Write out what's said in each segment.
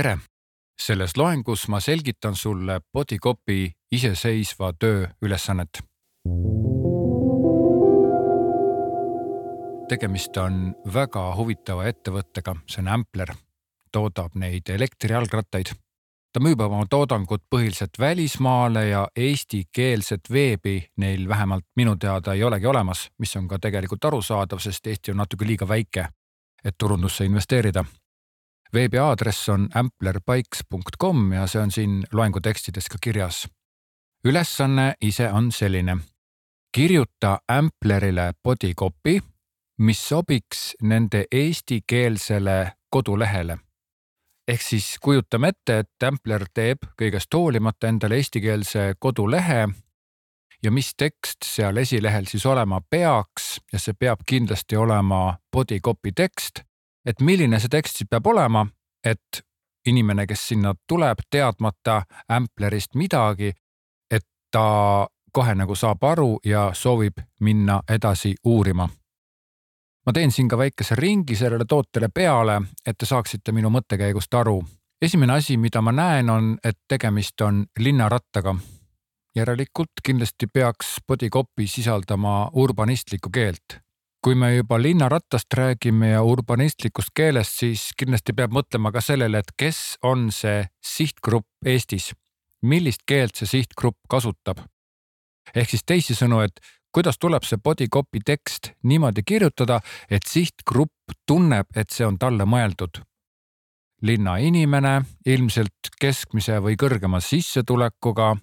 tere! selles loengus ma selgitan sulle Bodycopy iseseisva töö ülesannet. tegemist on väga huvitava ettevõttega, see on Ampler, toodab neid elektrijalgrattaid. ta müüb oma toodangut põhiliselt välismaale ja eestikeelset veebi neil vähemalt minu teada ei olegi olemas, mis on ka tegelikult arusaadav, sest Eesti on natuke liiga väike, et turundusse investeerida veebiaadress on amplerbikes.com ja see on siin loengu tekstides ka kirjas. ülesanne ise on selline. kirjuta Amplerile body copy, mis sobiks nende eestikeelsele kodulehele. ehk siis kujutame ette, et Ampler teeb kõigest hoolimata endale eestikeelse kodulehe ja mis tekst seal esilehel siis olema peaks ja see peab kindlasti olema body copy tekst et milline see tekst siis peab olema, et inimene, kes sinna tuleb teadmata Amplerist midagi, et ta kohe nagu saab aru ja soovib minna edasi uurima. ma teen siin ka väikese ringi sellele tootele peale, et te saaksite minu mõttekäigust aru. esimene asi, mida ma näen, on, et tegemist on linnarattaga. järelikult kindlasti peaks bodycopy sisaldama urbanistlikku keelt kui me juba linnarattast räägime ja urbanistlikust keelest, siis kindlasti peab mõtlema ka sellele, et kes on see sihtgrupp Eestis. millist keelt see sihtgrupp kasutab? ehk siis teisisõnu, et kuidas tuleb see body copy tekst niimoodi kirjutada, et sihtgrupp tunneb, et see on talle mõeldud. linnainimene, ilmselt keskmise või kõrgema sissetulekuga.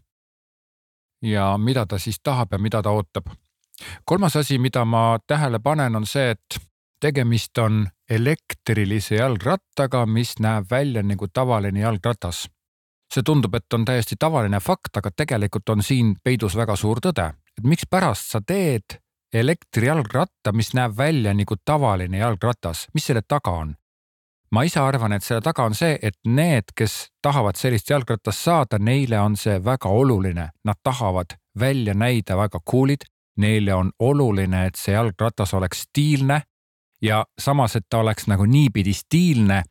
ja mida ta siis tahab ja mida ta ootab kolmas asi, mida ma tähele panen, on see, et tegemist on elektrilise jalgrattaga, mis näeb välja nagu tavaline jalgratas. see tundub, et on täiesti tavaline fakt, aga tegelikult on siin peidus väga suur tõde, et mikspärast sa teed elektrijalgratta, mis näeb välja nagu tavaline jalgratas, mis selle taga on? ma ise arvan, et selle taga on see, et need, kes tahavad sellist jalgratast saada, neile on see väga oluline, nad tahavad välja näida väga cool'id, neile on oluline, et see jalgratas oleks stiilne ja samas, et ta oleks nagu niipidi stiilne,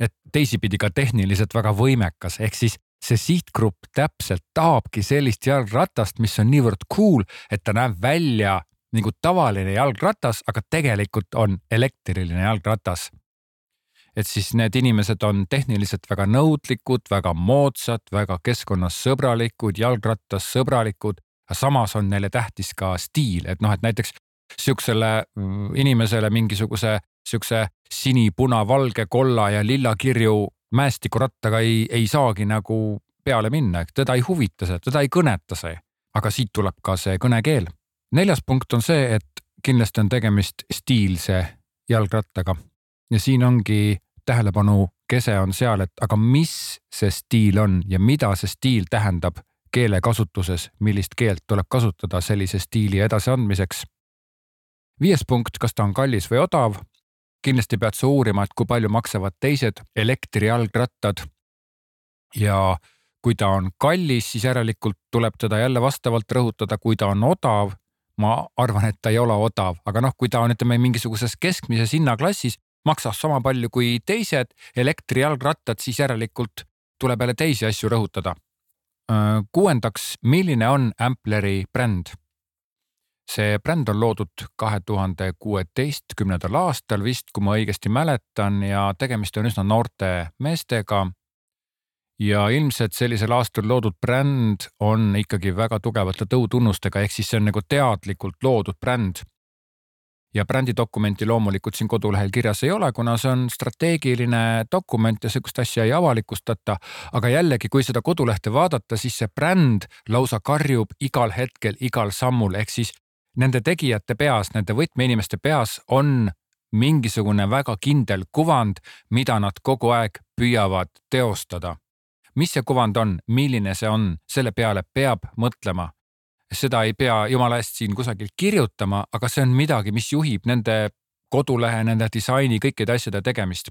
et teisipidi ka tehniliselt väga võimekas, ehk siis see sihtgrupp täpselt tahabki sellist jalgratast, mis on niivõrd cool, et ta näeb välja nagu tavaline jalgratas, aga tegelikult on elektriline jalgratas. et siis need inimesed on tehniliselt väga nõudlikud, väga moodsad, väga keskkonnasõbralikud, jalgrattassõbralikud aga samas on neile tähtis ka stiil, et noh, et näiteks sihukesele mm, inimesele mingisuguse sihukese sini-puna-valge, kolla ja lilla kirju mäestikurattaga ei, ei saagi nagu peale minna, teda ei huvita see, teda ei kõneta see. aga siit tuleb ka see kõnekeel. neljas punkt on see, et kindlasti on tegemist stiilse jalgrattaga ja siin ongi tähelepanu kese on seal, et aga mis see stiil on ja mida see stiil tähendab keelekasutuses, millist keelt tuleb kasutada sellise stiili edasiandmiseks. viies punkt, kas ta on kallis või odav. kindlasti pead sa uurima, et kui palju maksavad teised elektrijalgrattad. ja kui ta on kallis, siis järelikult tuleb teda jälle vastavalt rõhutada, kui ta on odav. ma arvan, et ta ei ole odav, aga noh, kui ta on, ütleme mingisuguses keskmises hinnaklassis, maksab sama palju kui teised elektrijalgrattad, siis järelikult tuleb jälle teisi asju rõhutada kuuendaks, milline on Ampleri bränd? see bränd on loodud kahe tuhande kuueteistkümnendal aastal vist, kui ma õigesti mäletan ja tegemist on üsna noorte meestega. ja ilmselt sellisel aastal loodud bränd on ikkagi väga tugevate tõutunnustega, ehk siis see on nagu teadlikult loodud bränd ja brändidokumenti loomulikult siin kodulehel kirjas ei ole, kuna see on strateegiline dokument ja sihukest asja ei avalikustata. aga jällegi, kui seda kodulehte vaadata, siis see bränd lausa karjub igal hetkel, igal sammul, ehk siis nende tegijate peas, nende võtmeinimeste peas on mingisugune väga kindel kuvand, mida nad kogu aeg püüavad teostada. mis see kuvand on, milline see on, selle peale peab mõtlema seda ei pea jumala eest siin kusagil kirjutama, aga see on midagi, mis juhib nende kodulehe, nende disaini, kõikide asjade tegemist.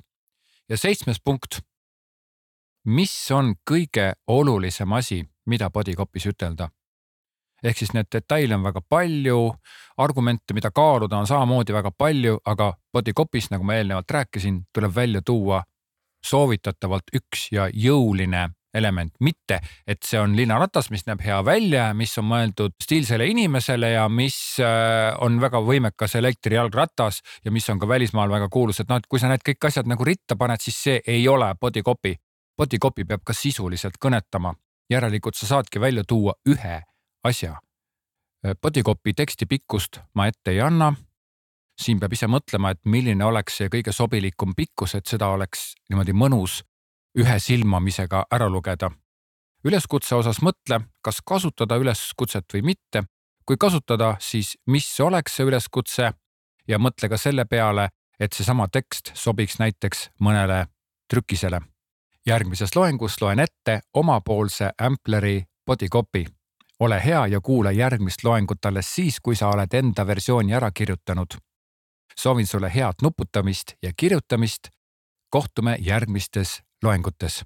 ja seitsmes punkt. mis on kõige olulisem asi, mida bodycopy's ütelda? ehk siis neid detaile on väga palju, argumente, mida kaaluda, on samamoodi väga palju, aga bodycopy's, nagu ma eelnevalt rääkisin, tuleb välja tuua soovitatavalt üks ja jõuline element, mitte et see on linnaratas, mis näeb hea välja ja mis on mõeldud stiilsele inimesele ja mis äh, on väga võimekas elektrijalgratas ja mis on ka välismaal väga kuulus, et noh, et kui sa need kõik asjad nagu ritta paned, siis see ei ole body copy. Body copy peab ka sisuliselt kõnetama, järelikult sa saadki välja tuua ühe asja. Äh, body copy teksti pikkust ma ette ei anna siin peab ise mõtlema, et milline oleks see kõige sobilikum pikkus, et seda oleks niimoodi mõnus ühe silmamisega ära lugeda. üleskutse osas mõtle, kas kasutada üleskutset või mitte. kui kasutada, siis mis oleks see üleskutse ja mõtle ka selle peale, et seesama tekst sobiks näiteks mõnele trükisele. järgmises loengus loen ette omapoolse Ampleri body copy. ole hea ja kuula järgmist loengut alles siis, kui sa oled enda versiooni ära kirjutanud. soovin sulle head nuputamist ja kirjutamist kohtume järgmistes loengutes